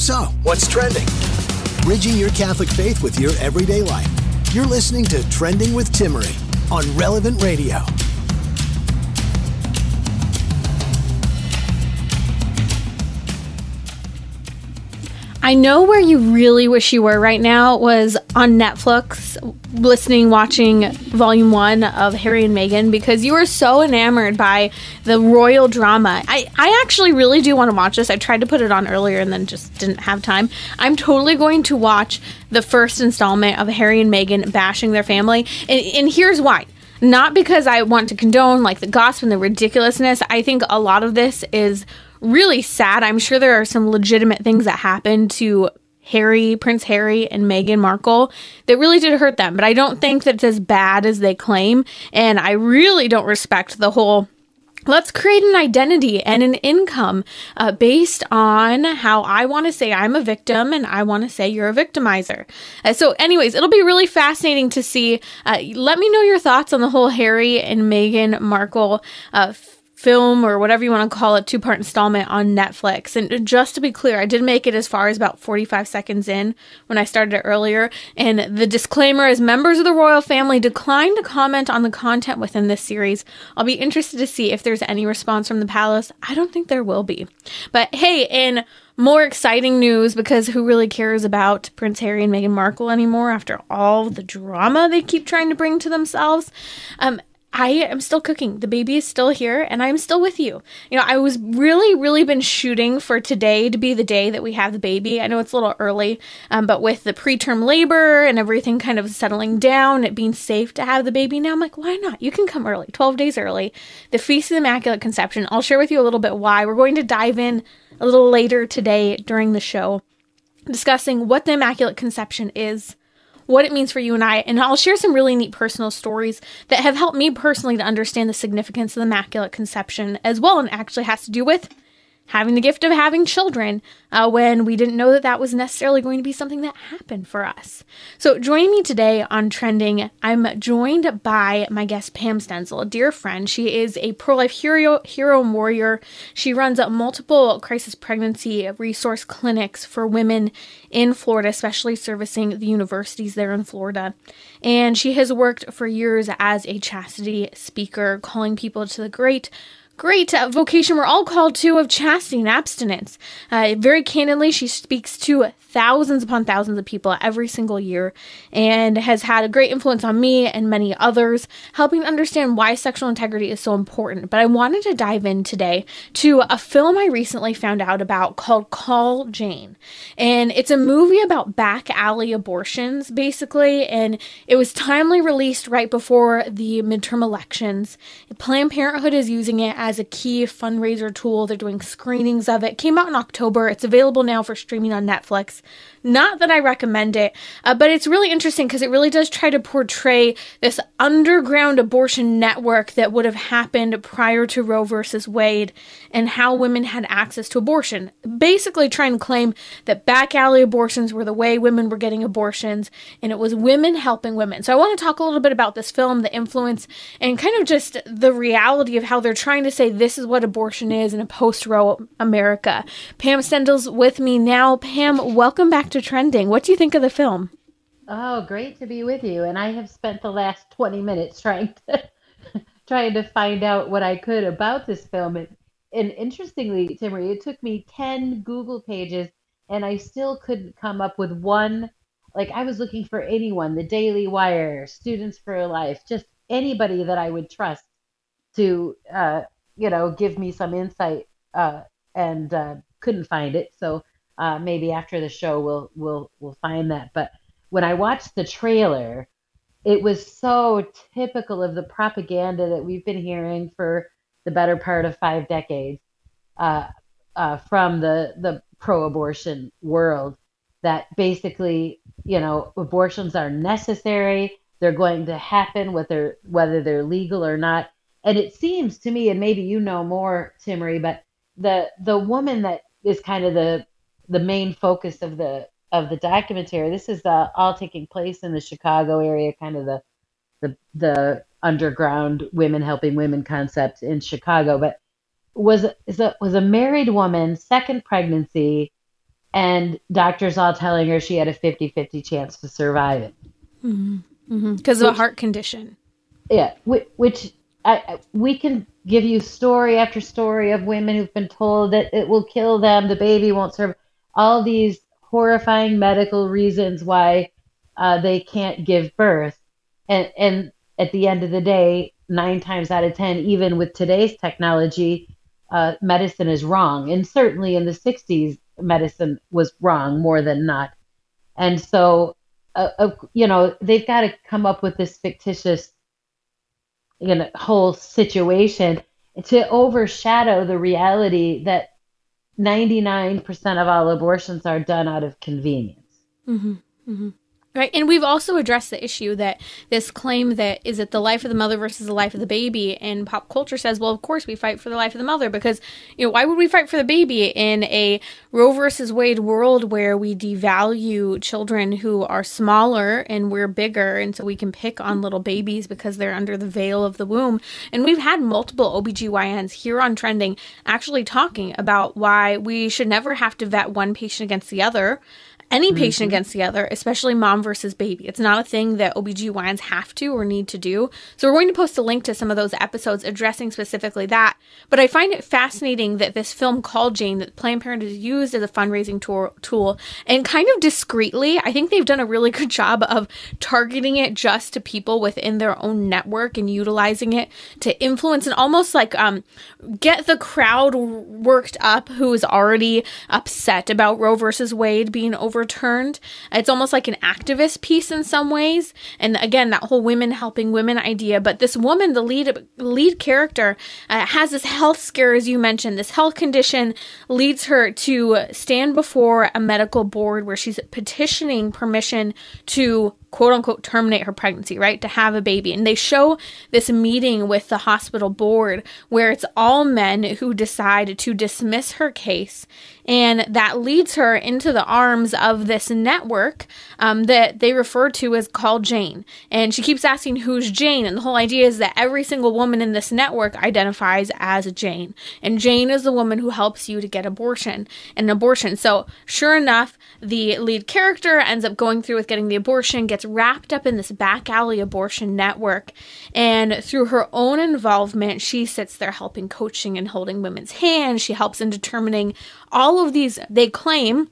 So, what's trending? Bridging your Catholic faith with your everyday life. You're listening to Trending with Timmerie on Relevant Radio. I know where you really wish you were right now was on Netflix, listening, watching volume one of Harry and Meghan because you were so enamored by the royal drama. I, I actually really do want to watch this. I tried to put it on earlier and then just didn't have time. I'm totally going to watch the first installment of Harry and Meghan bashing their family. And, and here's why not because I want to condone like the gossip and the ridiculousness. I think a lot of this is really sad. I'm sure there are some legitimate things that happened to Harry, Prince Harry, and Meghan Markle that really did hurt them, but I don't think that it's as bad as they claim. And I really don't respect the whole let's create an identity and an income uh, based on how I want to say I'm a victim and I want to say you're a victimizer. Uh, so, anyways, it'll be really fascinating to see. Uh, let me know your thoughts on the whole Harry and Meghan Markle uh, film or whatever you want to call it two part installment on Netflix. And just to be clear, I did make it as far as about 45 seconds in when I started it earlier. And the disclaimer is members of the royal family decline to comment on the content within this series. I'll be interested to see if there's any response from the palace. I don't think there will be. But hey, in more exciting news because who really cares about Prince Harry and Meghan Markle anymore after all the drama they keep trying to bring to themselves? Um, I am still cooking. The baby is still here and I'm still with you. You know, I was really, really been shooting for today to be the day that we have the baby. I know it's a little early, um, but with the preterm labor and everything kind of settling down, it being safe to have the baby now, I'm like, why not? You can come early, 12 days early. The Feast of the Immaculate Conception. I'll share with you a little bit why. We're going to dive in a little later today during the show, discussing what the Immaculate Conception is what it means for you and I, and I'll share some really neat personal stories that have helped me personally to understand the significance of the Immaculate Conception as well, and actually has to do with having the gift of having children uh, when we didn't know that that was necessarily going to be something that happened for us. So, joining me today on Trending, I'm joined by my guest Pam Stenzel, a dear friend. She is a pro life hero, hero warrior. She runs multiple crisis pregnancy resource clinics for women in Florida, especially servicing the universities there in Florida. And she has worked for years as a chastity speaker, calling people to the great great uh, vocation we're all called to of chastity and abstinence. Uh, very candidly, she speaks to thousands upon thousands of people every single year and has had a great influence on me and many others, helping understand why sexual integrity is so important. But I wanted to dive in today to a film I recently found out about called Call Jane. And it's a movie about back alley abortions, basically. And it was timely released right before the midterm elections. Planned Parenthood is using it as a key fundraiser tool. They're doing screenings of it came out in October. It's available now for streaming on Netflix. Not that I recommend it, uh, but it's really interesting because it really does try to portray this underground abortion network that would have happened prior to Roe versus Wade and how women had access to abortion. Basically, trying to claim that back alley abortions were the way women were getting abortions and it was women helping women. So, I want to talk a little bit about this film, the influence, and kind of just the reality of how they're trying to say this is what abortion is in a post Roe America. Pam Stenzel's with me now. Pam, welcome back to Trending. What do you think of the film? Oh, great to be with you. And I have spent the last 20 minutes trying to trying to find out what I could about this film. And, and interestingly, Timmerie, it took me 10 Google pages and I still couldn't come up with one. Like I was looking for anyone, the Daily Wire, Students for Life, just anybody that I would trust to, uh, you know, give me some insight uh, and uh, couldn't find it. So Uh, maybe after the show we'll we'll we'll find that. But when I watched the trailer, it was so typical of the propaganda that we've been hearing for the better part of five decades uh, uh, from the the pro-abortion world. That basically, you know, abortions are necessary. They're going to happen whether whether they're legal or not. And it seems to me, and maybe you know more, Timmerie, but the the woman that is kind of the the main focus of the of the documentary. This is uh, all taking place in the Chicago area, kind of the the the underground women helping women concept in Chicago. But was is a was a married woman, second pregnancy, and doctors all telling her she had a 50-50 chance to survive it because mm-hmm. mm-hmm. of a heart condition. Yeah, which, which I, we can give you story after story of women who've been told that it will kill them, the baby won't survive. All these horrifying medical reasons why uh, they can't give birth, and and at the end of the day, nine times out of ten, even with today's technology, uh, medicine is wrong. And certainly in the '60s, medicine was wrong more than not. And so, uh, uh you know, they've got to come up with this fictitious you know, whole situation to overshadow the reality that 99% of all abortions are done out of convenience. Mm-hmm. Mm-hmm. Right. And we've also addressed the issue that this claim that is it the life of the mother versus the life of the baby and pop culture says, well, of course we fight for the life of the mother because, you know, why would we fight for the baby in a Roe versus Wade world where we devalue children who are smaller and we're bigger and so we can pick on little babies because they're under the veil of the womb. And we've had multiple OBGYNs here on Trending actually talking about why we should never have to vet one patient against the other any patient mm-hmm. against the other, especially mom versus baby. It's not a thing that OBGYNs have to or need to do. So we're going to post a link to some of those episodes addressing specifically that. But I find it fascinating that this film called Jane that Planned Parenthood is used as a fundraising tool, tool and kind of discreetly, I think they've done a really good job of targeting it just to people within their own network and utilizing it to influence and almost like um, get the crowd worked up who is already upset about Roe versus Wade being over overturned. It's almost like an activist piece in some ways. And again, that whole women helping women idea. But this woman, the lead lead character, uh, has this health scare, as you mentioned. This health condition leads her to stand before a medical board where she's petitioning permission to quote unquote terminate her pregnancy, right? To have a baby. And they show this meeting with the hospital board where it's all men who decide to dismiss her case. And that leads her into the arms of this network um, that they refer to as Call Jane. And she keeps asking, Who's Jane? And the whole idea is that every single woman in this network identifies as Jane. And Jane is the woman who helps you to get abortion, an abortion. So, sure enough, the lead character ends up going through with getting the abortion, gets wrapped up in this back alley abortion network. And through her own involvement, she sits there helping coaching and holding women's hands. She helps in determining all of these, they claim,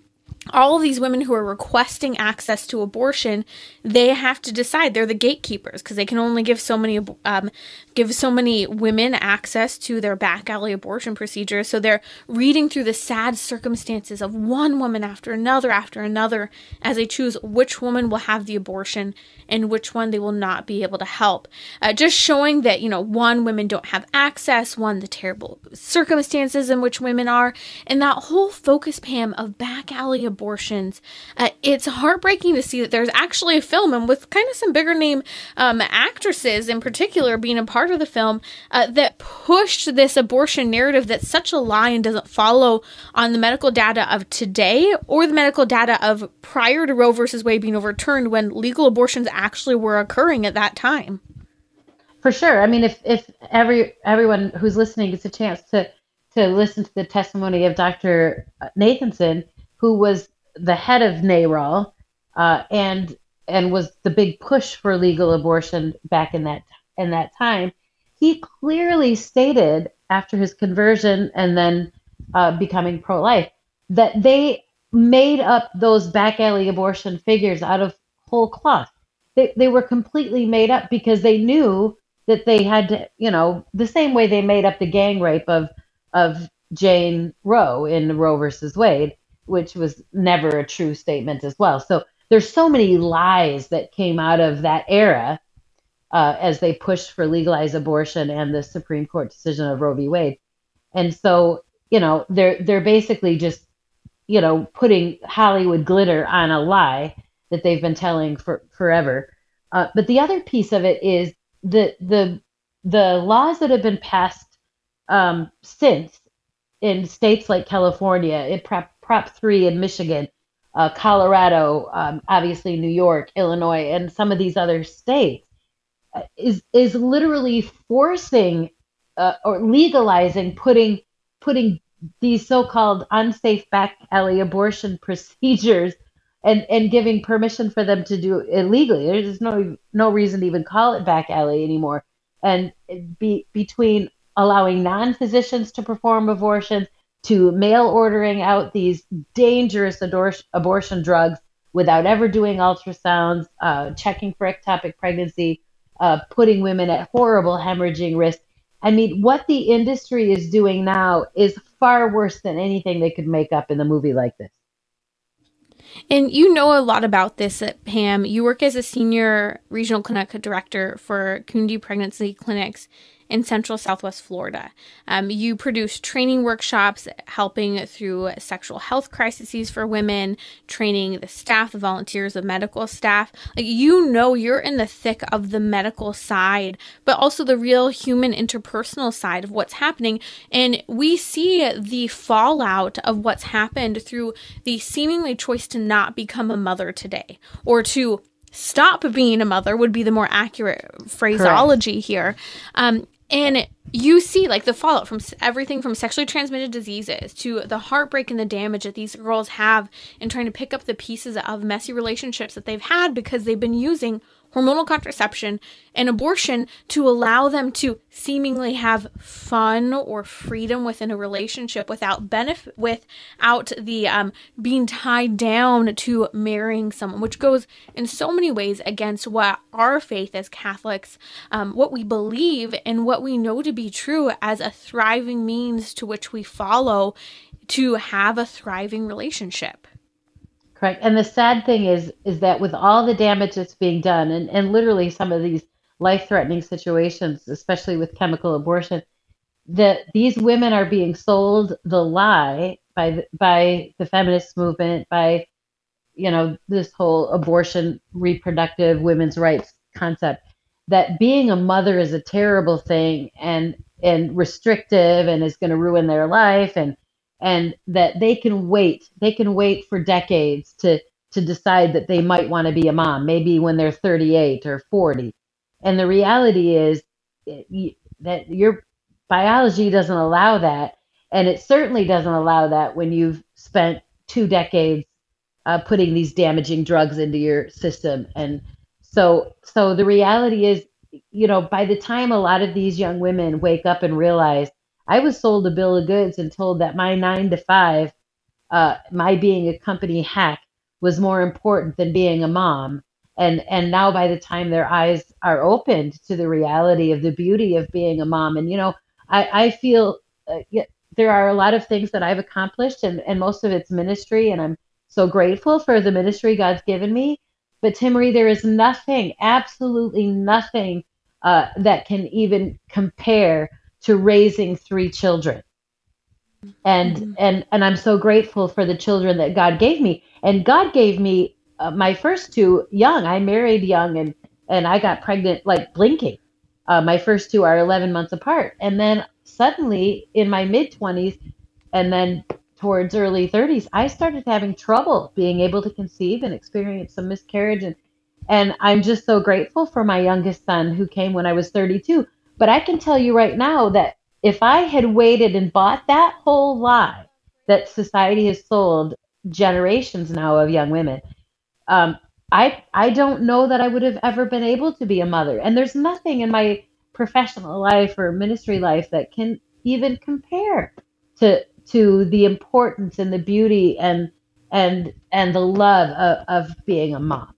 all of these women who are requesting access to abortion, they have to decide. They're the gatekeepers because they can only give so many um, give so many women access to their back alley abortion procedures. So they're reading through the sad circumstances of one woman after another after another as they choose which woman will have the abortion and which one they will not be able to help. Uh, just showing that, you know, one, women don't have access, one, the terrible circumstances in which women are, and that whole focus, Pam, of back alley abortions. Uh, it's heartbreaking to see that there's actually a film and with kind of some bigger name um, actresses in particular being a part of the film uh, that pushed this abortion narrative that's such a lie and doesn't follow on the medical data of today or the medical data of prior to Roe versus Wade being overturned when legal abortions actually were occurring at that time. For sure. I mean, if, if every everyone who's listening gets a chance to to listen to the testimony of Dr. Nathanson, who was the head of NARAL uh, and and was the big push for legal abortion back in that in that time, he clearly stated after his conversion and then uh, becoming pro life that they made up those back alley abortion figures out of whole cloth. They, they were completely made up because they knew that they had to, you know, the same way they made up the gang rape of of Jane Roe in Roe versus Wade. which was never a true statement as well. So there's so many lies that came out of that era uh, as they pushed for legalized abortion and the Supreme Court decision of Roe v. Wade. And so, you know, they're they're basically just, you know, putting Hollywood glitter on a lie that they've been telling for forever. Uh, but the other piece of it is the the the laws that have been passed um, since in states like California, in Prop, Prop 3 in Michigan, uh, Colorado, um, obviously New York, Illinois, and some of these other states, uh, is is literally forcing uh, or legalizing putting putting these so-called unsafe back alley abortion procedures and and giving permission for them to do illegally. There's no no reason to even call it back alley anymore. And be between allowing non-physicians to perform abortions to mail ordering out these dangerous ador- abortion drugs without ever doing ultrasounds, uh, checking for ectopic pregnancy, uh, putting women at horrible hemorrhaging risk. I mean, what the industry is doing now is far worse than anything they could make up in a movie like this. And you know a lot about this, uh, Pam. You work as a senior regional clinic director for Kundi Pregnancy Clinics in Central Southwest Florida. Um, you produce training workshops helping through sexual health crises for women, training the staff, the volunteers, the medical staff. Like you know, you're in the thick of the medical side, but also the real human interpersonal side of what's happening. And we see the fallout of what's happened through the seemingly choice to not become a mother today or to stop being a mother would be the more accurate phraseology Correct. here. Um, and you see like the fallout from everything from sexually transmitted diseases to the heartbreak and the damage that these girls have in trying to pick up the pieces of messy relationships that they've had because they've been using hormonal contraception and abortion to allow them to seemingly have fun or freedom within a relationship without benefit without the um, being tied down to marrying someone which goes in so many ways against what our faith as catholics um, what we believe and what we know to be true as a thriving means to which we follow to have a thriving relationship Correct. And the sad thing is is that with all the damage that's being done and, and literally some of these life threatening situations, especially with chemical abortion, that these women are being sold the lie by the, by the feminist movement, by you know, this whole abortion reproductive women's rights concept that being a mother is a terrible thing and and restrictive and is going to ruin their life and and that they can wait they can wait for decades to to decide that they might want to be a mom maybe when they're 38 or 40 and the reality is eh, that your biology doesn't allow that and it certainly doesn't allow that when you've spent two decades uh, putting these damaging drugs into your system. And so so the reality is you know by the time a lot of these young women wake up and realize I was sold a bill of goods and told that my nine to five, uh, my being a company hack, was more important than being a mom. And and now by the time their eyes are opened to the reality of the beauty of being a mom, and you know, I I feel uh, there are a lot of things that I've accomplished, and and most of it's ministry, and I'm so grateful for the ministry God's given me. But Timmerie, there is nothing, absolutely nothing uh, that can even compare to raising three children. And mm-hmm. and and i'm so grateful for the children that god gave me. And god gave me uh, my first two young. I married young and and i got pregnant like blinking. Uh, my first two are 11 months apart. And then suddenly in my mid 20s and then towards early 30s i started having trouble being able to conceive and experience some miscarriage. And and i'm just so grateful for my youngest son who came when i was 32 but I can tell you right now that if I had waited and bought that whole lie that society has sold generations now of young women, um, I I don't know that I would have ever been able to be a mother. And there's nothing in my professional life or ministry life that can even compare to to the importance and the beauty and and and the love of, of being a mom.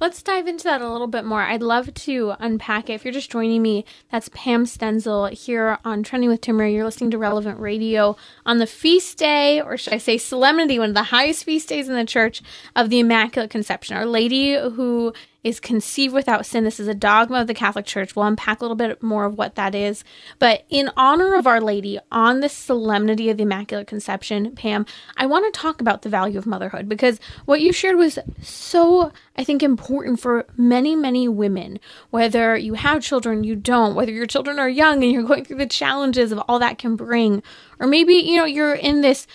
Let's dive into that a little bit more. I'd love to unpack it. If you're just joining me, that's Pam Stenzel here on Trending with Timmerie. You're listening to Relevant Radio on the feast day, or should I say solemnity, one of the highest feast days in the church of the Immaculate Conception. Our Lady who is conceived without sin. This is a dogma of the Catholic Church. We'll unpack a little bit more of what that is. But in honor of Our Lady, on the solemnity of the Immaculate Conception, Pam, I want to talk about the value of motherhood because what you shared was so, I think, important for many, many women. Whether you have children, you don't, whether your children are young and you're going through the challenges of all that can bring, or maybe, you know, you're in this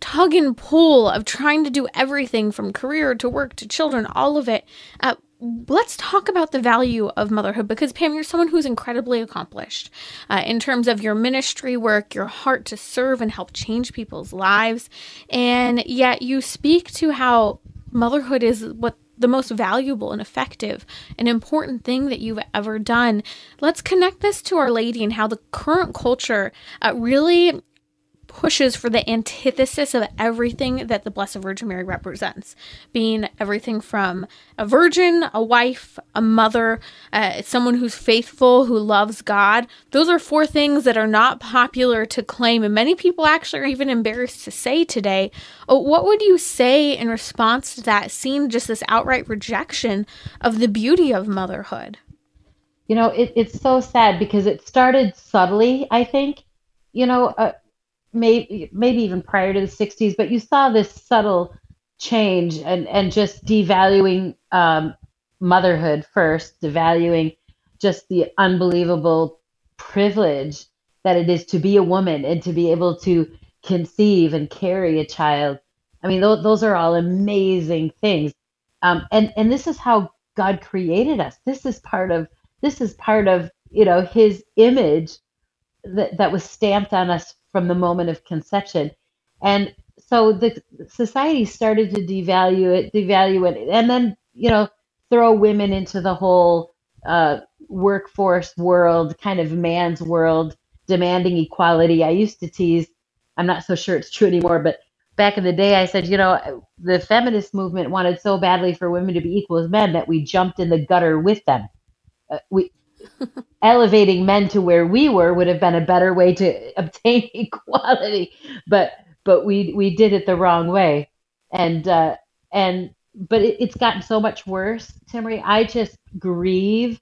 tug and pull of trying to do everything from career to work to children, all of it. Uh, let's talk about the value of motherhood because Pam, you're someone who's incredibly accomplished uh, in terms of your ministry work, your heart to serve and help change people's lives, and yet you speak to how motherhood is what the most valuable and effective and important thing that you've ever done. Let's connect this to Our Lady and how the current culture uh, really pushes for the antithesis of everything that the Blessed Virgin Mary represents, being everything from a virgin, a wife, a mother, uh, someone who's faithful, who loves God. Those are four things that are not popular to claim, and many people actually are even embarrassed to say today. Oh, what would you say in response to that, seeing just this outright rejection of the beauty of motherhood? You know, it, it's so sad because it started subtly, I think. You know, uh, maybe maybe even prior to the 60s, but you saw this subtle change and and just devaluing um, motherhood first, devaluing just the unbelievable privilege that it is to be a woman and to be able to conceive and carry a child. I mean, th- those are all amazing things. Um, and and this is how God created us. This is part of this is part of you know His image that that was stamped on us from the moment of conception. And so the society started to devalue it, devalue it, and then, you know, throw women into the whole uh, workforce world, kind of man's world, demanding equality. I used to tease, I'm not so sure it's true anymore, but back in the day, I said, you know, the feminist movement wanted so badly for women to be equal as men that we jumped in the gutter with them. Uh, we elevating men to where we were would have been a better way to obtain equality. But but we we did it the wrong way. And uh and but it, it's gotten so much worse timmerie i just grieve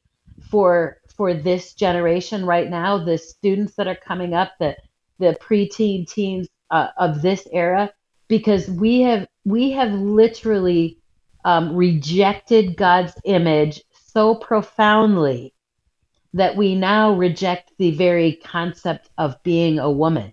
for for this generation right now the students that are coming up the the preteen teens uh, of this era because we have we have literally um, rejected god's image so profoundly that we now reject the very concept of being a woman.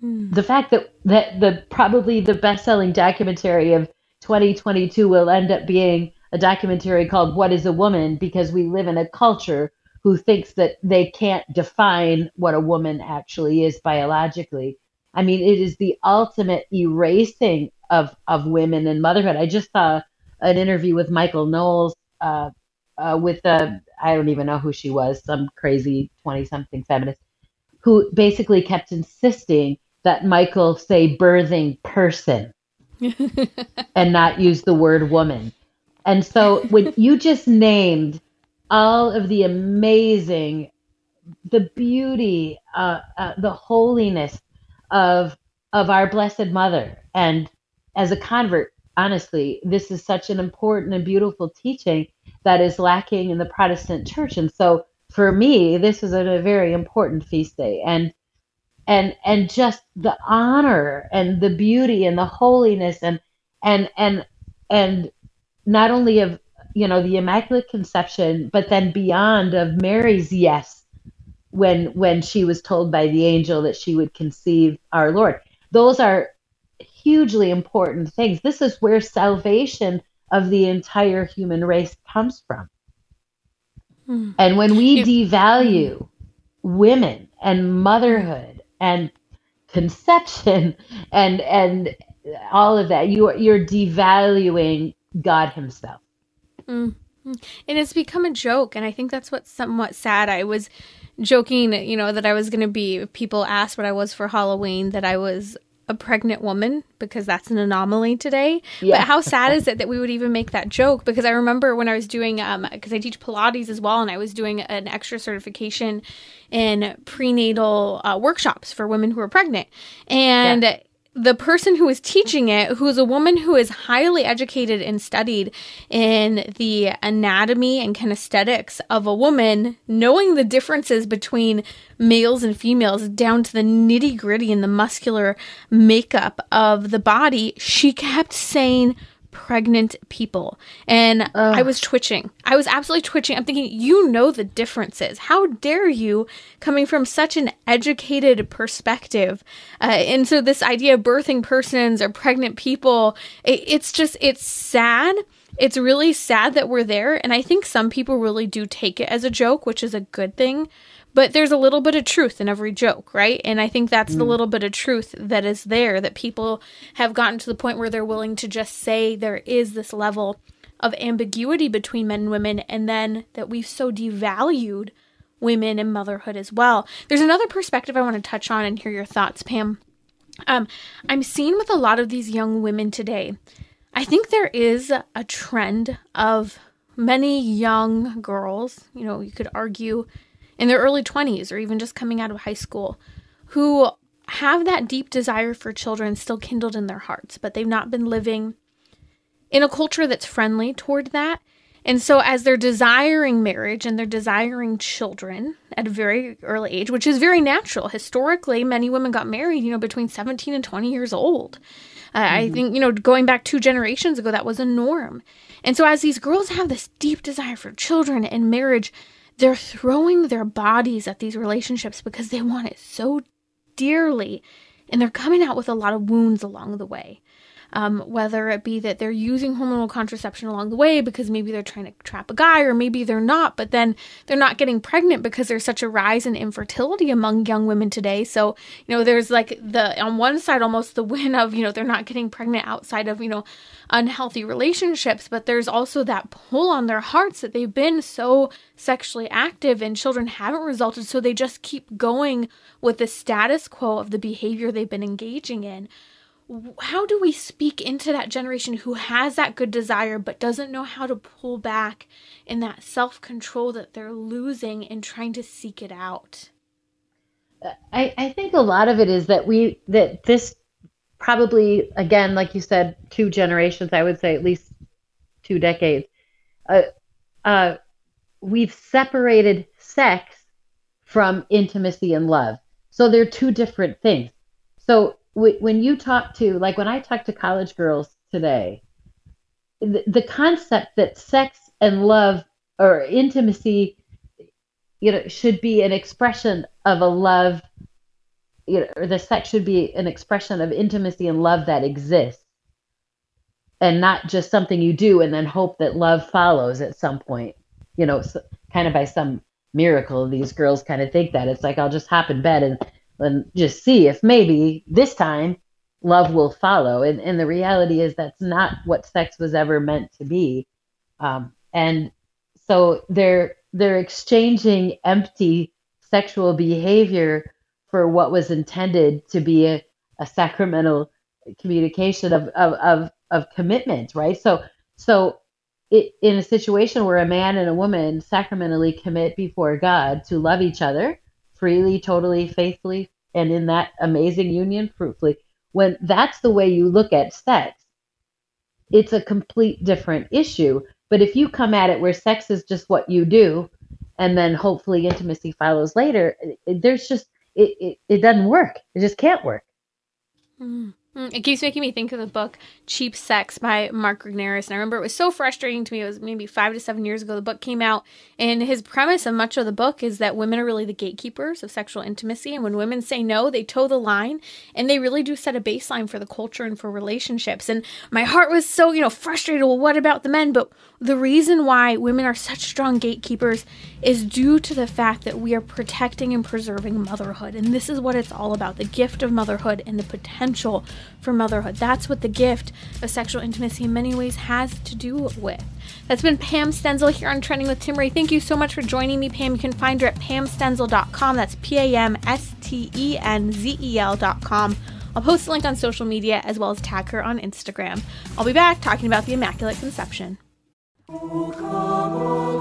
Hmm. The fact that, that the probably the best-selling documentary of 2022 will end up being a documentary called What is a Woman because we live in a culture who thinks that they can't define what a woman actually is biologically. I mean, it is the ultimate erasing of, of women and motherhood. I just saw an interview with Michael Knowles uh, uh, with a I don't even know who she was, some crazy 20 something feminist who basically kept insisting that Michael say birthing person and not use the word woman. And so when you just named all of the amazing, the beauty, uh, uh, the holiness of of our Blessed Mother, and as a convert, honestly, this is such an important and beautiful teaching that is lacking in the Protestant church. And so for me, this is a, a very important feast day. And and and just the honor and the beauty and the holiness and and and and not only of you know the immaculate conception but then beyond of mary's yes when when she was told by the angel that she would conceive our lord those are hugely important things this is where salvation of the entire human race comes from. Mm. And when we devalue women and motherhood and conception and and all of that, you you're devaluing God Himself. Mm. And it's become a joke, and I think that's what's somewhat sad. I was joking, you know, that I was going to be. People asked what I was for Halloween, that I was a pregnant woman because that's an anomaly today. Yeah. But how sad is it that we would even make that joke? Because I remember when I was doing, um, because I teach Pilates as well, and I was doing an extra certification in prenatal uh, workshops for women who are pregnant. And yeah the person who is teaching it, who is a woman who is highly educated and studied in the anatomy and kinesthetics of a woman, knowing the differences between males and females down to the nitty gritty and the muscular makeup of the body, she kept saying, pregnant people. And Ugh. I was twitching. I was absolutely twitching. I'm thinking, you know the differences. How dare you, coming from such an educated perspective? Uh, and so, this idea of birthing persons or pregnant people, it, it's just, it's sad. It's really sad that we're there. And I think some people really do take it as a joke, which is a good thing. But there's a little bit of truth in every joke, right? And I think that's mm. the little bit of truth that is there that people have gotten to the point where they're willing to just say there is this level of ambiguity between men and women, and then that we've so devalued women and motherhood as well. There's another perspective I want to touch on and hear your thoughts, Pam. Um, I'm seeing with a lot of these young women today, I think there is a trend of many young girls, you know, you could argue in their early 20s or even just coming out of high school who have that deep desire for children still kindled in their hearts, but they've not been living in a culture that's friendly toward that. And so, as they're desiring marriage and they're desiring children at a very early age, which is very natural, historically, many women got married, you know, between 17 and 20 years old. Uh, mm-hmm. I think, you know, going back two generations ago, that was a norm. And so, as these girls have this deep desire for children and marriage, they're throwing their bodies at these relationships because they want it so dearly. And they're coming out with a lot of wounds along the way um, whether it be that they're using hormonal contraception along the way because maybe they're trying to trap a guy or maybe they're not, but then they're not getting pregnant because there's such a rise in infertility among young women today. So, you know, there's like the, on one side, almost the win of, you know, they're not getting pregnant outside of, you know, unhealthy relationships, but there's also that pull on their hearts that they've been so sexually active and children haven't resulted. So they just keep going with the status quo of the behavior they've been engaging in how do we speak into that generation who has that good desire but doesn't know how to pull back in that self control that they're losing and trying to seek it out? I, I think a lot of it is that we that this probably again like you said two generations i would say at least two decades uh, uh, we've separated sex from intimacy and love so they're two different things so when you talk to like when I talk to college girls today, the, the concept that sex and love or intimacy, you know, should be an expression of a love, you know, or the sex should be an expression of intimacy and love that exists, and not just something you do and then hope that love follows at some point. You know, so, kind of by some miracle, these girls kind of think that it's like I'll just hop in bed and and just see if maybe this time love will follow. And, and the reality is that's not what sex was ever meant to be. Um, and so they're they're exchanging empty sexual behavior for what was intended to be a, a sacramental communication of, of, of, of commitment, right? So so it, in a situation where a man and a woman sacramentally commit before God to love each other freely, totally, faithfully, and in that amazing union, fruitfully, when that's the way you look at sex, it's a complete different issue. But if you come at it where sex is just what you do, and then hopefully intimacy follows later, there's just it, it, it doesn't work. It just can't work. Mm. Mm, it keeps making me think of the book Cheap Sex by Mark Regnerus. And I remember it was so frustrating to me. It was maybe five to seven years ago the book came out. And his premise of much of the book is that women are really the gatekeepers of sexual intimacy. And when women say no, they toe the line. And they really do set a baseline for the culture and for relationships. And my heart was so, you know, frustrated. Well, what about the men? But the reason why women are such strong gatekeepers is due to the fact that we are protecting and preserving motherhood. And this is what it's all about the gift of motherhood and the potential for motherhood. That's what the gift of sexual intimacy in many ways has to do with. That's been Pam Stenzel here on Trending with Timmerie. Thank you so much for joining me, Pam. You can find her at pamstenzel.com. That's P A M S T E N Z E L.com I'll post the link on social media as well as tag her on Instagram. I'll be back talking about the Immaculate Conception. Oh, That's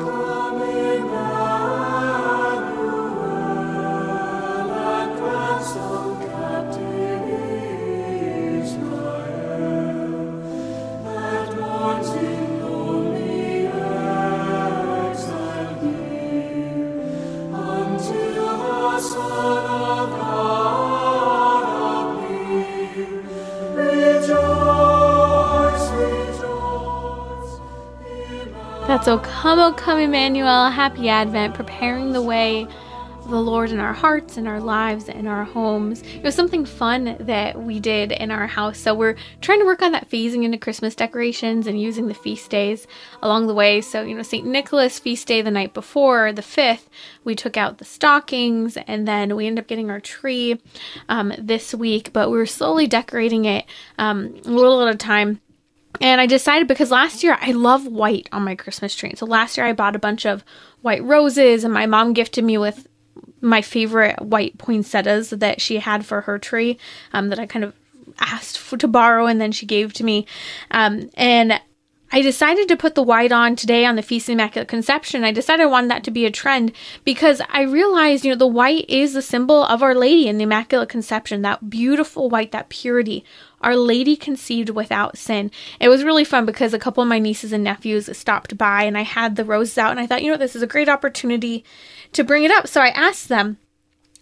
O come, O come, Emmanuel. Happy Advent, preparing the way the Lord in our hearts, in our lives, in our homes. It was something fun that we did in our house. So we're trying to work on that phasing into Christmas decorations and using the feast days along the way. So, you know, St. Nicholas feast day the night before, the 5th, we took out the stockings and then we ended up getting our tree um, this week, but we were slowly decorating it um, a little at a time and I decided because last year I love white on my Christmas tree. So last year I bought a bunch of white roses, and my mom gifted me with my favorite white poinsettias that she had for her tree um, that I kind of asked for, to borrow, and then she gave to me. Um, and I decided to put the white on today on the Feast of Immaculate Conception. I decided I wanted that to be a trend because I realized, you know, the white is the symbol of Our Lady in the Immaculate Conception, that beautiful white, that purity. Our Lady conceived without sin. It was really fun because a couple of my nieces and nephews stopped by and I had the roses out and I thought, you know, this is a great opportunity to bring it up. So I asked them,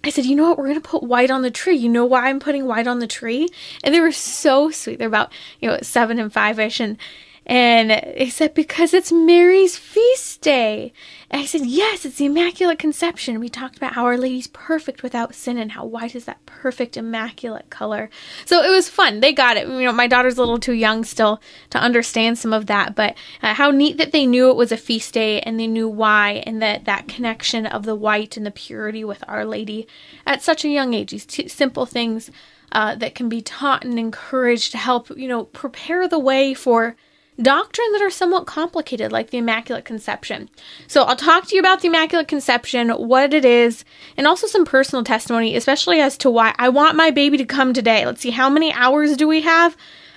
I said, you know what? We're going to put white on the tree. You know why I'm putting white on the tree? And they were so sweet. They're about, you know, seven and five ish. And and said, Because it's Mary's feast day. And I said, Yes, it's the Immaculate Conception. We talked about how Our Lady's perfect without sin and how white is that perfect, immaculate color. So it was fun. They got it. You know, my daughter's a little too young still to understand some of that, but uh, how neat that they knew it was a feast day and they knew why and that that connection of the white and the purity with Our Lady at such a young age. These t- simple things uh, that can be taught and encouraged to help, you know, prepare the way for doctrine that are somewhat complicated, like the Immaculate Conception. So, I'll talk to you about the Immaculate Conception, what it is, and also some personal testimony, especially as to why I want my baby to come today. Let's see, how many hours do we have?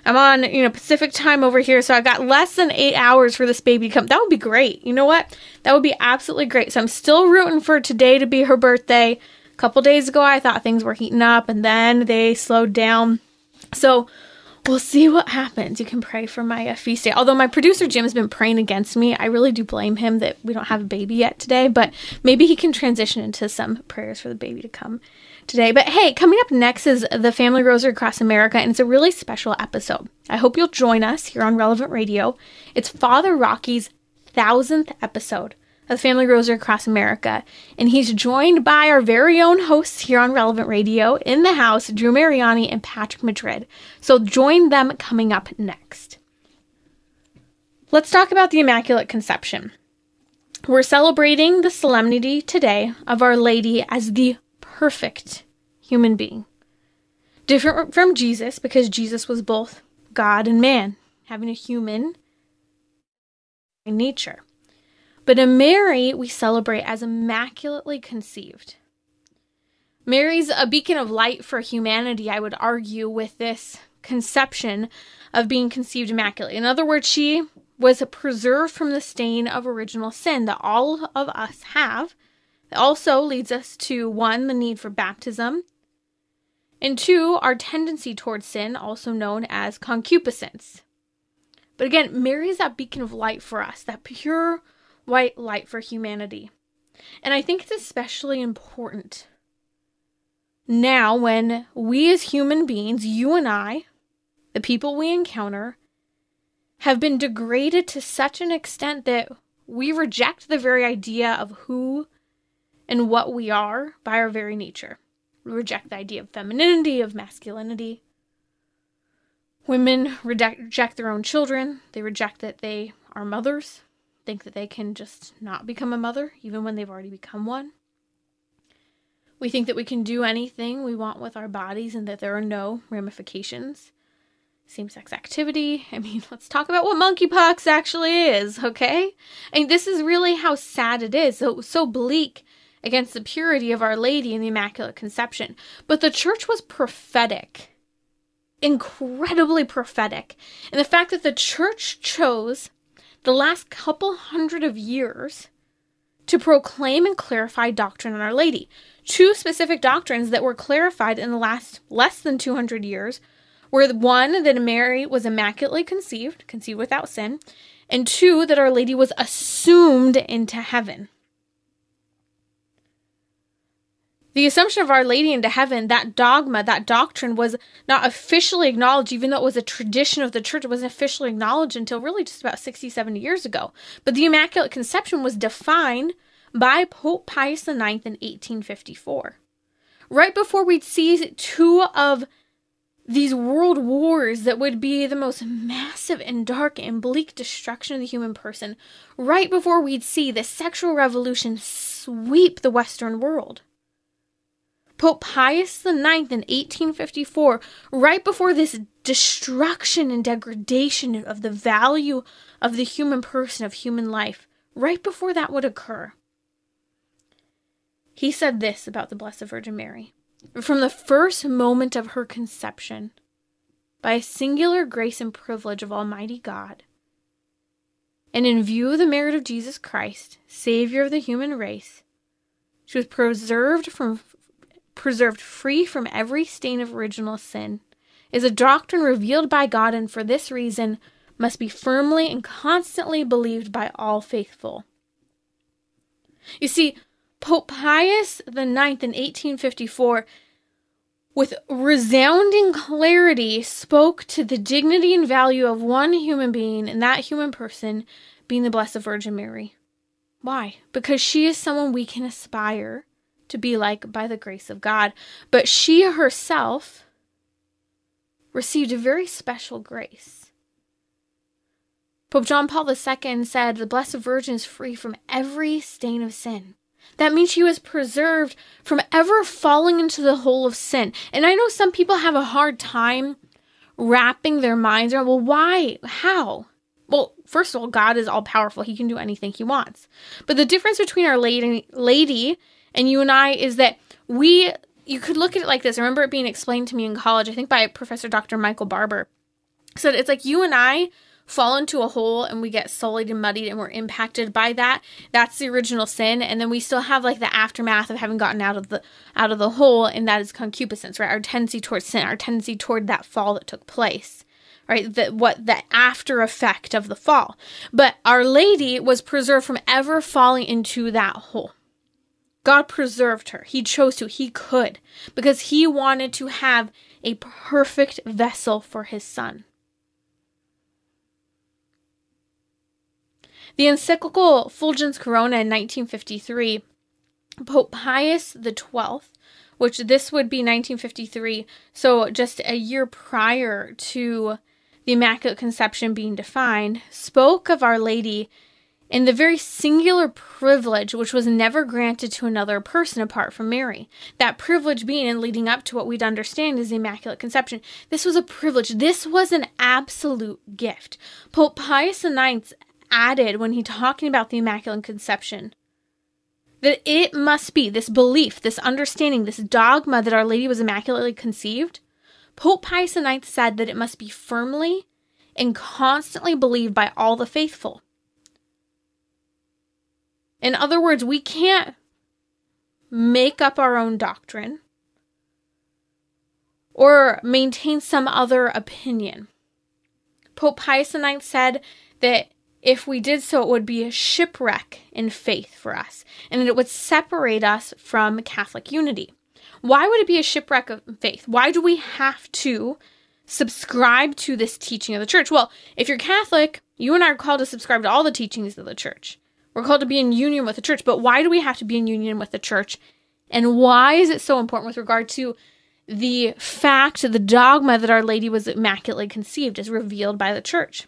I'm on, you know, Pacific time over here, so I got less than eight hours for this baby to come. That would be great. You know what? That would be absolutely great. So I'm still rooting for today to be her birthday. A couple days ago, I thought things were heating up, and then they slowed down. So we'll see what happens. You can pray for my uh, feast day. Although my producer Jim has been praying against me, I really do blame him that we don't have a baby yet today. But maybe he can transition into some prayers for the baby to come today. But hey, coming up next is the Family Rosary Across America, and it's a really special episode. I hope you'll join us here on Relevant Radio. It's Father Rocky's thousandth episode of Family Rosary Across America. And he's joined by our very own hosts here on Relevant Radio in the house, Drew Mariani and Patrick Madrid. So join them coming up next. Let's talk about the Immaculate Conception. We're celebrating the solemnity today of Our Lady as the perfect human being. Different from Jesus because Jesus was both God and man, having a human nature. But in Mary, we celebrate as immaculately conceived. Mary's a beacon of light for humanity, I would argue, with this conception of being conceived immaculately. In other words, she was preserved from the stain of original sin that all of us have. It also leads us to one, the need for baptism, and two, our tendency towards sin, also known as concupiscence. But again, Mary is that beacon of light for us, that pure white light for humanity. And I think it's especially important now when we as human beings, you and I, the people we encounter, have been degraded to such an extent that we reject the very idea of who and what we are by our very nature. We reject the idea of femininity, of masculinity. Women reject their own children. They reject that they are mothers think that they can just not become a mother, even when they've already become one. We think that we can do anything we want with our bodies and that there are no ramifications. Same sex activity. I mean, let's talk about what monkeypox actually is, okay? I mean, this is really how sad it is. So, so bleak against the purity of Our Lady and the Immaculate Conception. But the church was prophetic incredibly prophetic. And the fact that the church chose the last couple hundred of years to proclaim and clarify doctrine on Our Lady. Two specific doctrines that were clarified in the last less than 200 years were one, that Mary was immaculately conceived, conceived without sin, and two, that Our Lady was assumed into heaven. The assumption of Our Lady into heaven, that dogma, that doctrine was not officially acknowledged, even though it was a tradition of the church. It wasn't officially acknowledged until really just about 60, 70 years ago. But the Immaculate Conception was defined by Pope Pius IX in 1854. Right before we'd see two of these world wars that would be the most massive and dark and bleak destruction of the human person, right before we'd see the sexual revolution sweep the Western world. Pope Pius IX in 1854, right before this destruction and degradation of the value of the human person, of human life, right before that would occur, he said this about the Blessed Virgin Mary. From the first moment of her conception, by a singular grace and privilege of Almighty God, and in view of the merit of Jesus Christ, Savior of the human race, she was preserved from preserved free from every stain of original sin, is a doctrine revealed by God and for this reason must be firmly and constantly believed by all faithful. You see, Pope Pius IX in 1854, with resounding clarity, spoke to the dignity and value of one human being, and that human person being the Blessed Virgin Mary. Why? Because she is someone we can aspire to be like by the grace of God. But she herself received a very special grace. Pope John Paul II said, The Blessed Virgin is free from every stain of sin. That means she was preserved from ever falling into the hole of sin. And I know some people have a hard time wrapping their minds around, well, why? How? Well, first of all, God is all powerful. He can do anything he wants. But the difference between Our Lady, lady and you and I is that we, you could look at it like this. I remember it being explained to me in college, I think by Professor Dr. Michael Barber. So it's like you and I fall into a hole and we get sullied and muddied and we're impacted by that that's the original sin and then we still have like the aftermath of having gotten out of the out of the hole and that is concupiscence right our tendency towards sin our tendency toward that fall that took place right that what the after effect of the fall but our lady was preserved from ever falling into that hole God preserved her. He chose to. He could because he wanted to have a perfect vessel for his son. The encyclical Fulgens Corona in 1953, Pope Pius XII, which this would be 1953, so just a year prior to the Immaculate Conception being defined, spoke of Our Lady in the very singular privilege which was never granted to another person apart from Mary. That privilege being and leading up to what we'd understand as the Immaculate Conception. This was a privilege. This was an absolute gift. Pope Pius IX added when he talking about the Immaculate Conception that it must be this belief, this understanding, this dogma that Our Lady was immaculately conceived. Pope Pius IX said that it must be firmly and constantly believed by all the faithful. In other words, we can't make up our own doctrine or maintain some other opinion. Pope Pius IX said that if we did so, it would be a shipwreck in faith for us, and it would separate us from Catholic unity. Why would it be a shipwreck of faith? Why do we have to subscribe to this teaching of the church? Well, if you're Catholic, you and I are called to subscribe to all the teachings of the church. We're called to be in union with the church, but why do we have to be in union with the church? And why is it so important with regard to the fact, the dogma that Our Lady was immaculately conceived as revealed by the church?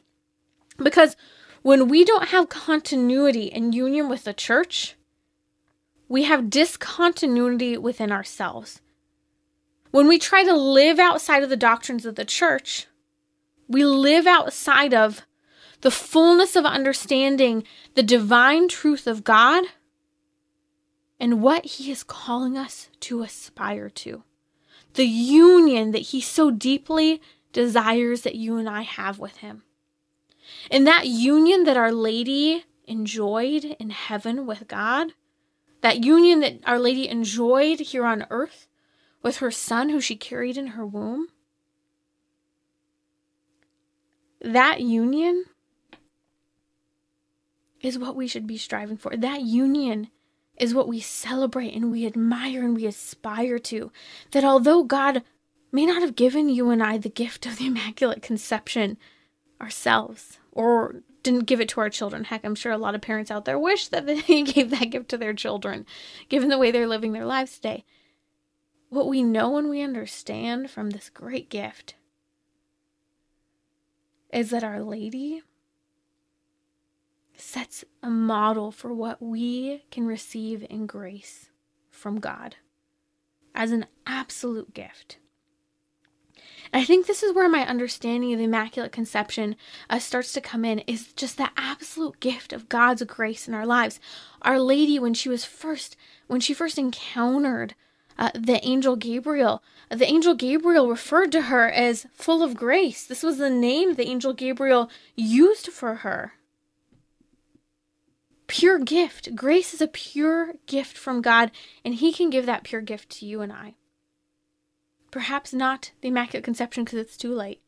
Because when we don't have continuity and union with the church, we have discontinuity within ourselves. When we try to live outside of the doctrines of the church, we live outside of the fullness of understanding the divine truth of God and what He is calling us to aspire to. The union that He so deeply desires that you and I have with Him. And that union that Our Lady enjoyed in heaven with God, that union that Our Lady enjoyed here on earth with her son who she carried in her womb, that union is what we should be striving for. That union is what we celebrate and we admire and we aspire to. That although God may not have given you and I the gift of the Immaculate Conception ourselves, or didn't give it to our children. Heck, I'm sure a lot of parents out there wish that they gave that gift to their children, given the way they're living their lives today. What we know and we understand from this great gift is that Our Lady sets a model for what we can receive in grace from God as an absolute gift. I think this is where my understanding of the Immaculate Conception uh, starts to come in is just the absolute gift of God's grace in our lives. Our Lady, when she was first, when she first encountered uh, the angel Gabriel, the angel Gabriel referred to her as full of grace. This was the name the angel Gabriel used for her. Pure gift. Grace is a pure gift from God, and He can give that pure gift to you and I. Perhaps not the Immaculate Conception because it's too late.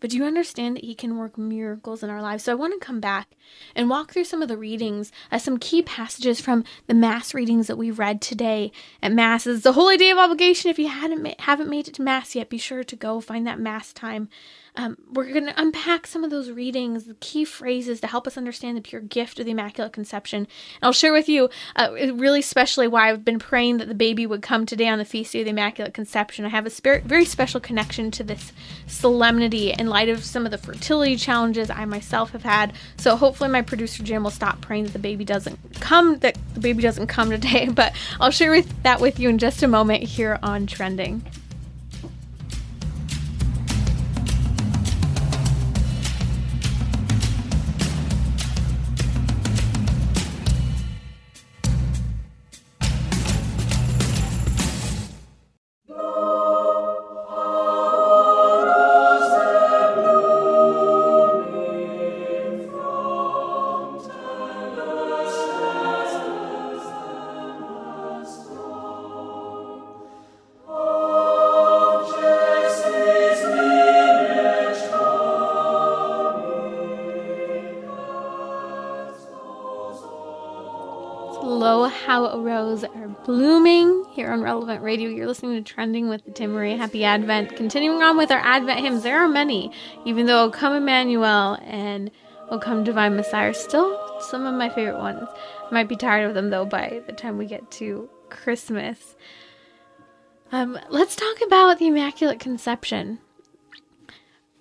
But do you understand that He can work miracles in our lives? So I want to come back and walk through some of the readings, uh, some key passages from the Mass readings that we read today at Mass. It's the Holy Day of Obligation. If you hadn't ma- haven't made it to Mass yet, be sure to go find that Mass time um, we're going to unpack some of those readings, the key phrases to help us understand the pure gift of the Immaculate Conception. And I'll share with you, uh, really especially why I've been praying that the baby would come today on the feast day of the Immaculate Conception. I have a spirit, very special connection to this solemnity in light of some of the fertility challenges I myself have had. So hopefully my producer Jim will stop praying that the baby doesn't come, that the baby doesn't come today. But I'll share with that with you in just a moment here on Trending. Relevant Radio. You're listening to Trending with the Tim Timmerie. Happy Advent. Continuing on with our Advent hymns, there are many, even though O Come Emmanuel and O Come Divine Messiah are still some of my favorite ones. I might be tired of them though by the time we get to Christmas. Um, let's talk about the Immaculate Conception.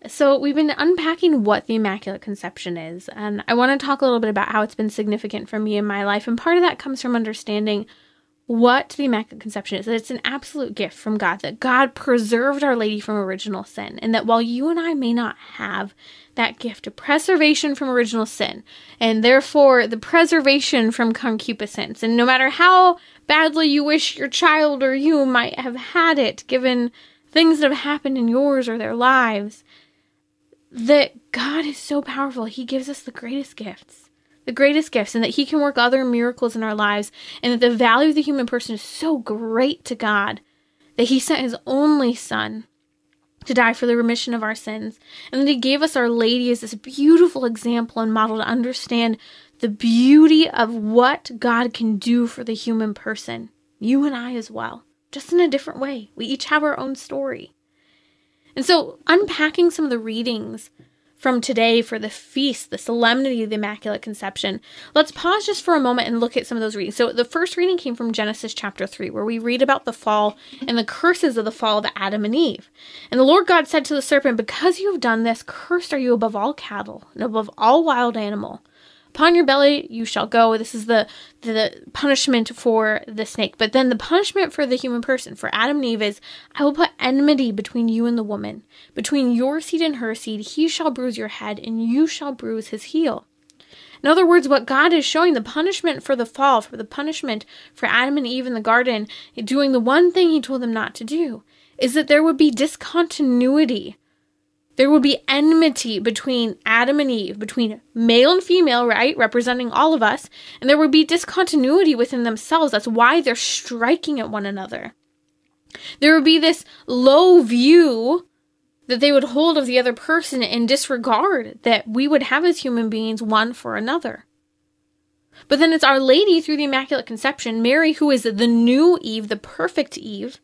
So, we've been unpacking what the Immaculate Conception is, and I want to talk a little bit about how it's been significant for me in my life. And part of that comes from understanding what the Immaculate Conception is that it's an absolute gift from God, that God preserved Our Lady from original sin, and that while you and I may not have that gift of preservation from original sin, and therefore the preservation from concupiscence, and no matter how badly you wish your child or you might have had it, given things that have happened in yours or their lives, that God is so powerful. He gives us the greatest gifts, the greatest gifts, and that He can work other miracles in our lives, and that the value of the human person is so great to God that He sent His only Son to die for the remission of our sins, and that He gave us Our Lady as this beautiful example and model to understand the beauty of what God can do for the human person, you and I as well, just in a different way. We each have our own story. And so, unpacking some of the readings from today for the feast, the solemnity of the Immaculate Conception, let's pause just for a moment and look at some of those readings. So, the first reading came from Genesis chapter 3, where we read about the fall and the curses of the fall of Adam and Eve. And the Lord God said to the serpent, Because you have done this, cursed are you above all cattle and above all wild animal. Upon your belly you shall go. This is the, the punishment for the snake. But then the punishment for the human person, for Adam and Eve, is I will put enmity between you and the woman, between your seed and her seed. He shall bruise your head, and you shall bruise his heel. In other words, what God is showing the punishment for the fall, for the punishment for Adam and Eve in the garden, doing the one thing he told them not to do, is that there would be discontinuity. There would be enmity between Adam and Eve, between male and female, right? Representing all of us. And there would be discontinuity within themselves. That's why they're striking at one another. There would be this low view that they would hold of the other person and disregard that we would have as human beings one for another. But then it's Our Lady through the Immaculate Conception, Mary, who is the new Eve, the perfect Eve,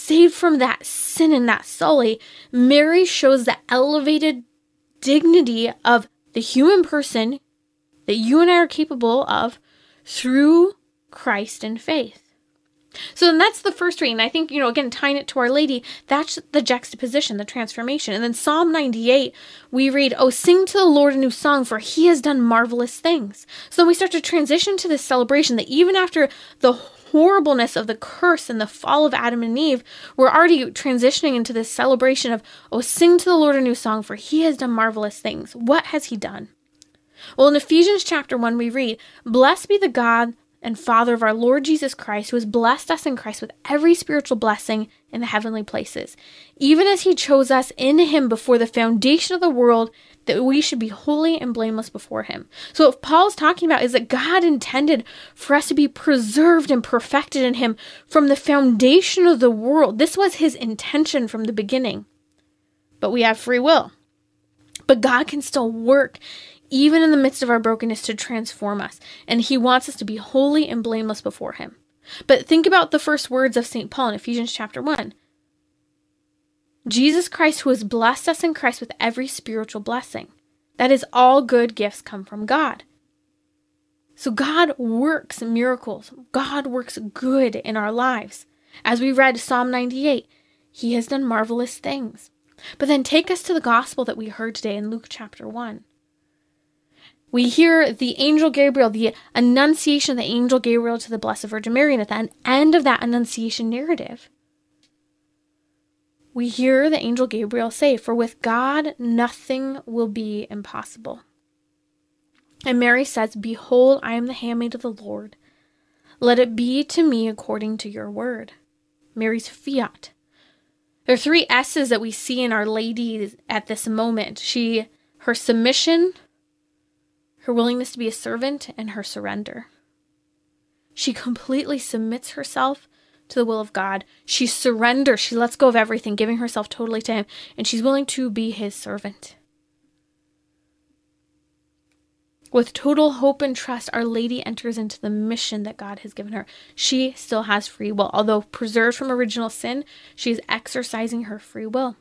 saved from that sin and that sully. Mary shows the elevated dignity of the human person that you and I are capable of through Christ and faith. So then that's the first reading. I think, you know, again, tying it to Our Lady, that's the juxtaposition, the transformation. And then Psalm 98, we read, Oh, sing to the Lord a new song, for he has done marvelous things. So we start to transition to this celebration that even after the horribleness of the curse and the fall of Adam and Eve, we're already transitioning into this celebration of, Oh, sing to the Lord a new song, for he has done marvelous things. What has he done? Well, in Ephesians chapter 1, we read, Blessed be the God and Father of our Lord Jesus Christ, who has blessed us in Christ with every spiritual blessing in the heavenly places, even as he chose us in him before the foundation of the world, that we should be holy and blameless before him. So, what Paul's talking about is that God intended for us to be preserved and perfected in him from the foundation of the world. This was his intention from the beginning. But we have free will. But God can still work even in the midst of our brokenness, to transform us. And He wants us to be holy and blameless before Him. But think about the first words of St. Paul in Ephesians chapter 1. Jesus Christ, who has blessed us in Christ with every spiritual blessing. That is, all good gifts come from God. So God works miracles. God works good in our lives. As we read Psalm 98, He has done marvelous things. But then take us to the gospel that we heard today in Luke chapter 1. We hear the angel Gabriel, the annunciation of the angel Gabriel to the Blessed Virgin Mary, and at the end of that annunciation narrative, we hear the angel Gabriel say, For with God nothing will be impossible. And Mary says, Behold, I am the handmaid of the Lord. Let it be to me according to your word. Mary's fiat. There are three S's that we see in Our Lady at this moment. She, her submission, her willingness to be a servant, and her surrender. She completely submits herself to the will of God. She surrenders, she lets go of everything, giving herself totally to Him, and she's willing to be His servant. With total hope and trust, Our Lady enters into the mission that God has given her. She still has free will. Although preserved from original sin, she is exercising her free will.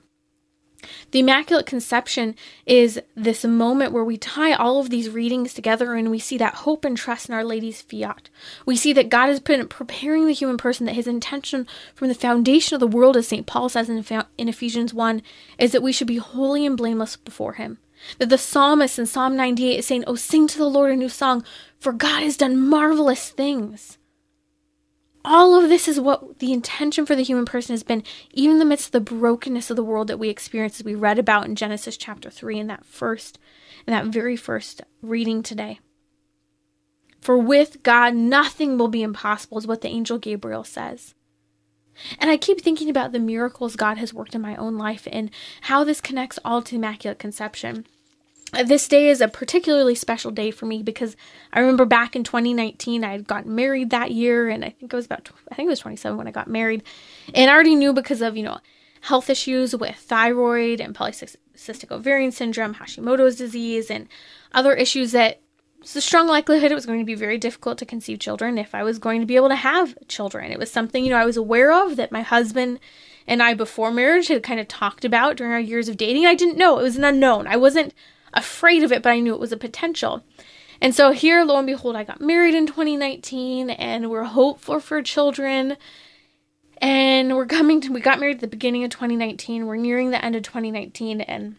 The Immaculate Conception is this moment where we tie all of these readings together and we see that hope and trust in Our Lady's fiat. We see that God has been preparing the human person, that his intention from the foundation of the world, as St. Paul says in, in Ephesians 1, is that we should be holy and blameless before him. That the psalmist in Psalm 98 is saying, Oh, sing to the Lord a new song, for God has done marvelous things all of this is what the intention for the human person has been, even in the midst of the brokenness of the world that we experience, as we read about in Genesis chapter 3 in that first, in that very first reading today. For with God, nothing will be impossible, is what the angel Gabriel says. And I keep thinking about the miracles God has worked in my own life and how this connects all to Immaculate Conception this day is a particularly special day for me because I remember back in 2019 I had gotten married that year and I think it was about I think it was 27 when I got married and I already knew because of you know health issues with thyroid and polycystic ovarian syndrome, Hashimoto's disease and other issues that it's a strong likelihood it was going to be very difficult to conceive children if I was going to be able to have children. It was something you know I was aware of that my husband and I before marriage had kind of talked about during our years of dating. I didn't know it was an unknown. I wasn't afraid of it, but I knew it was a potential. And so here, lo and behold, I got married in 2019 and we're hopeful for children. And we're coming to, we got married at the beginning of 2019. We're nearing the end of 2019. And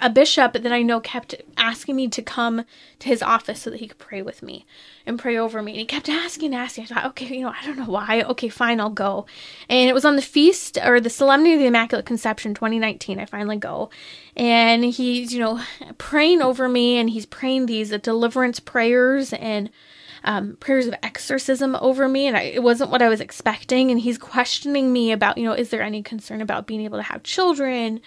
a bishop that I know kept asking me to come to his office so that he could pray with me and pray over me. And he kept asking and asking. I thought, okay, you know, I don't know why. Okay, fine, I'll go. And it was on the feast or the Solemnity of the Immaculate Conception 2019. I finally go. And he's, you know, praying over me and he's praying these deliverance prayers and um, prayers of exorcism over me, and I, it wasn't what I was expecting. And he's questioning me about, you know, is there any concern about being able to have children?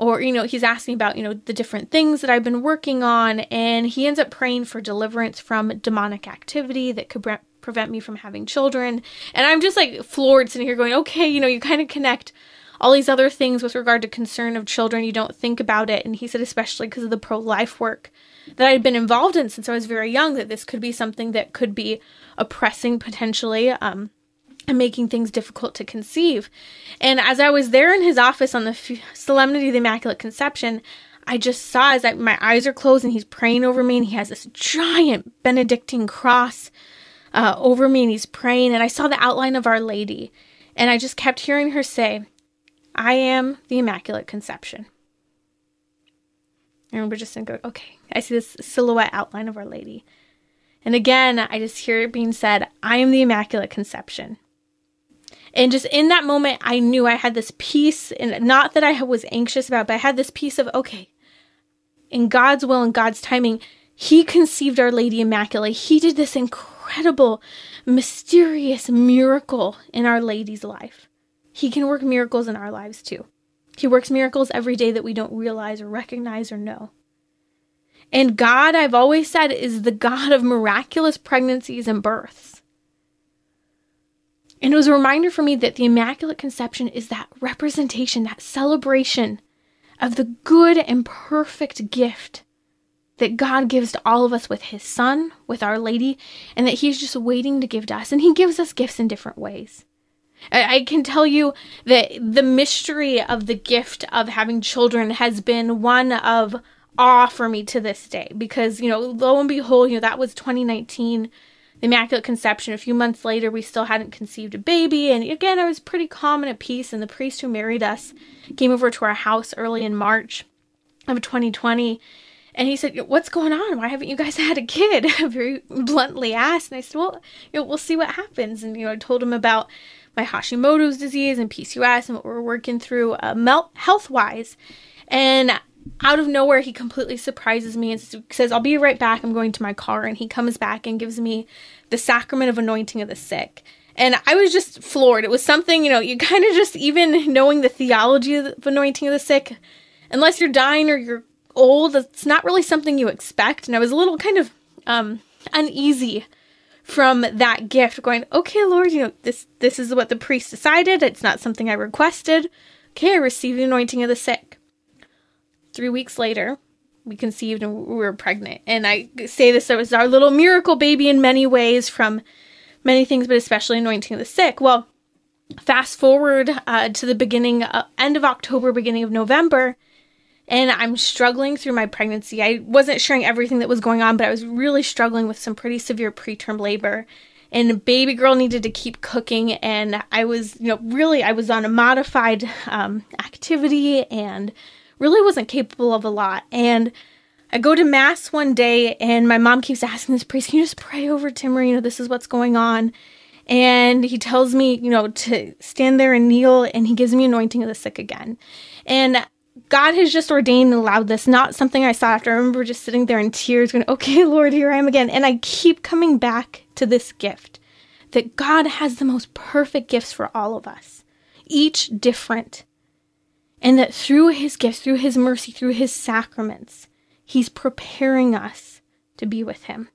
Or, you know, he's asking about, you know, the different things that I've been working on. And he ends up praying for deliverance from demonic activity that could pre- prevent me from having children. And I'm just like floored sitting here going, okay, you know, you kind of connect all these other things with regard to concern of children. You don't think about it. And he said, especially because of the pro life work that I had been involved in since I was very young, that this could be something that could be oppressing potentially. Um, and making things difficult to conceive. And as I was there in his office on the f- Solemnity of the Immaculate Conception, I just saw as I, my eyes are closed and he's praying over me, and he has this giant Benedictine cross uh, over me, and he's praying. And I saw the outline of Our Lady, and I just kept hearing her say, I am the Immaculate Conception. I remember just going, okay, I see this silhouette outline of Our Lady. And again, I just hear it being said, I am the Immaculate Conception. And just in that moment, I knew I had this peace, and not that I was anxious about, but I had this peace of, okay, in God's will and God's timing, He conceived Our Lady Immaculate. He did this incredible, mysterious miracle in Our Lady's life. He can work miracles in our lives too. He works miracles every day that we don't realize or recognize or know. And God, I've always said, is the God of miraculous pregnancies and births. And it was a reminder for me that the Immaculate Conception is that representation, that celebration of the good and perfect gift that God gives to all of us with His Son, with Our Lady, and that He's just waiting to give to us. And He gives us gifts in different ways. I, can tell you that the mystery of the gift of having children has been one of awe for me to this day because, you know, lo and behold, you know, that was 2019, the Immaculate Conception. A few months later, we still hadn't conceived a baby. And again, I was pretty calm and at peace. And the priest who married us came over to our house early in March of 2020. And he said, What's going on? Why haven't you guys had a kid? Very bluntly asked. And I said, Well, you know, we'll see what happens. And, you know, I told him about my Hashimoto's disease and PCOS and what we're working through uh, health wise. And out of nowhere, he completely surprises me and says, I'll be right back. I'm going to my car. And he comes back and gives me the sacrament of anointing of the sick. And I was just floored. It was something, you know, you kind of just, even knowing the theology of anointing of the sick, unless you're dying or you're old, it's not really something you expect. And I was a little kind of um, uneasy from that gift going okay lord you know this this is what the priest decided it's not something i requested okay i received the anointing of the sick three weeks later we conceived and we were pregnant and i say this was our little miracle baby in many ways from many things but especially anointing the sick well fast forward uh, to the beginning uh, end of october beginning of november and I'm struggling through my pregnancy. I wasn't sharing everything that was going on, but I was really struggling with some pretty severe preterm labor. And baby girl needed to keep cooking, and I was, you know, really, I was on a modified um, activity and really wasn't capable of a lot. And I go to mass one day, and my mom keeps asking this priest, "Can you just pray over Timmer? You know, this is what's going on." And he tells me, you know, to stand there and kneel, and he gives me anointing of the sick again. And God has just ordained and allowed this, not something I saw after. I remember just sitting there in tears, going, Okay, Lord, here I am again. And I keep coming back to this gift that God has the most perfect gifts for all of us, each different. And that through his gifts, through his mercy, through his sacraments, he's preparing us to be with him.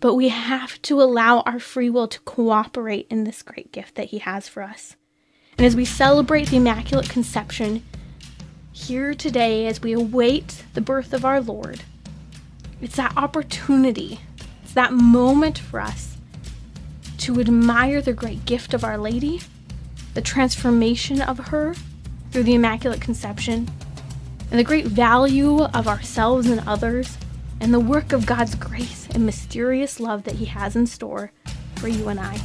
But we have to allow our free will to cooperate in this great gift that he has for us. And as we celebrate the Immaculate Conception, here today as we await the birth of our Lord. It's that opportunity, it's that moment for us to admire the great gift of Our Lady, the transformation of her through the Immaculate Conception, and the great value of ourselves and others, and the work of God's grace and mysterious love that He has in store for you and I.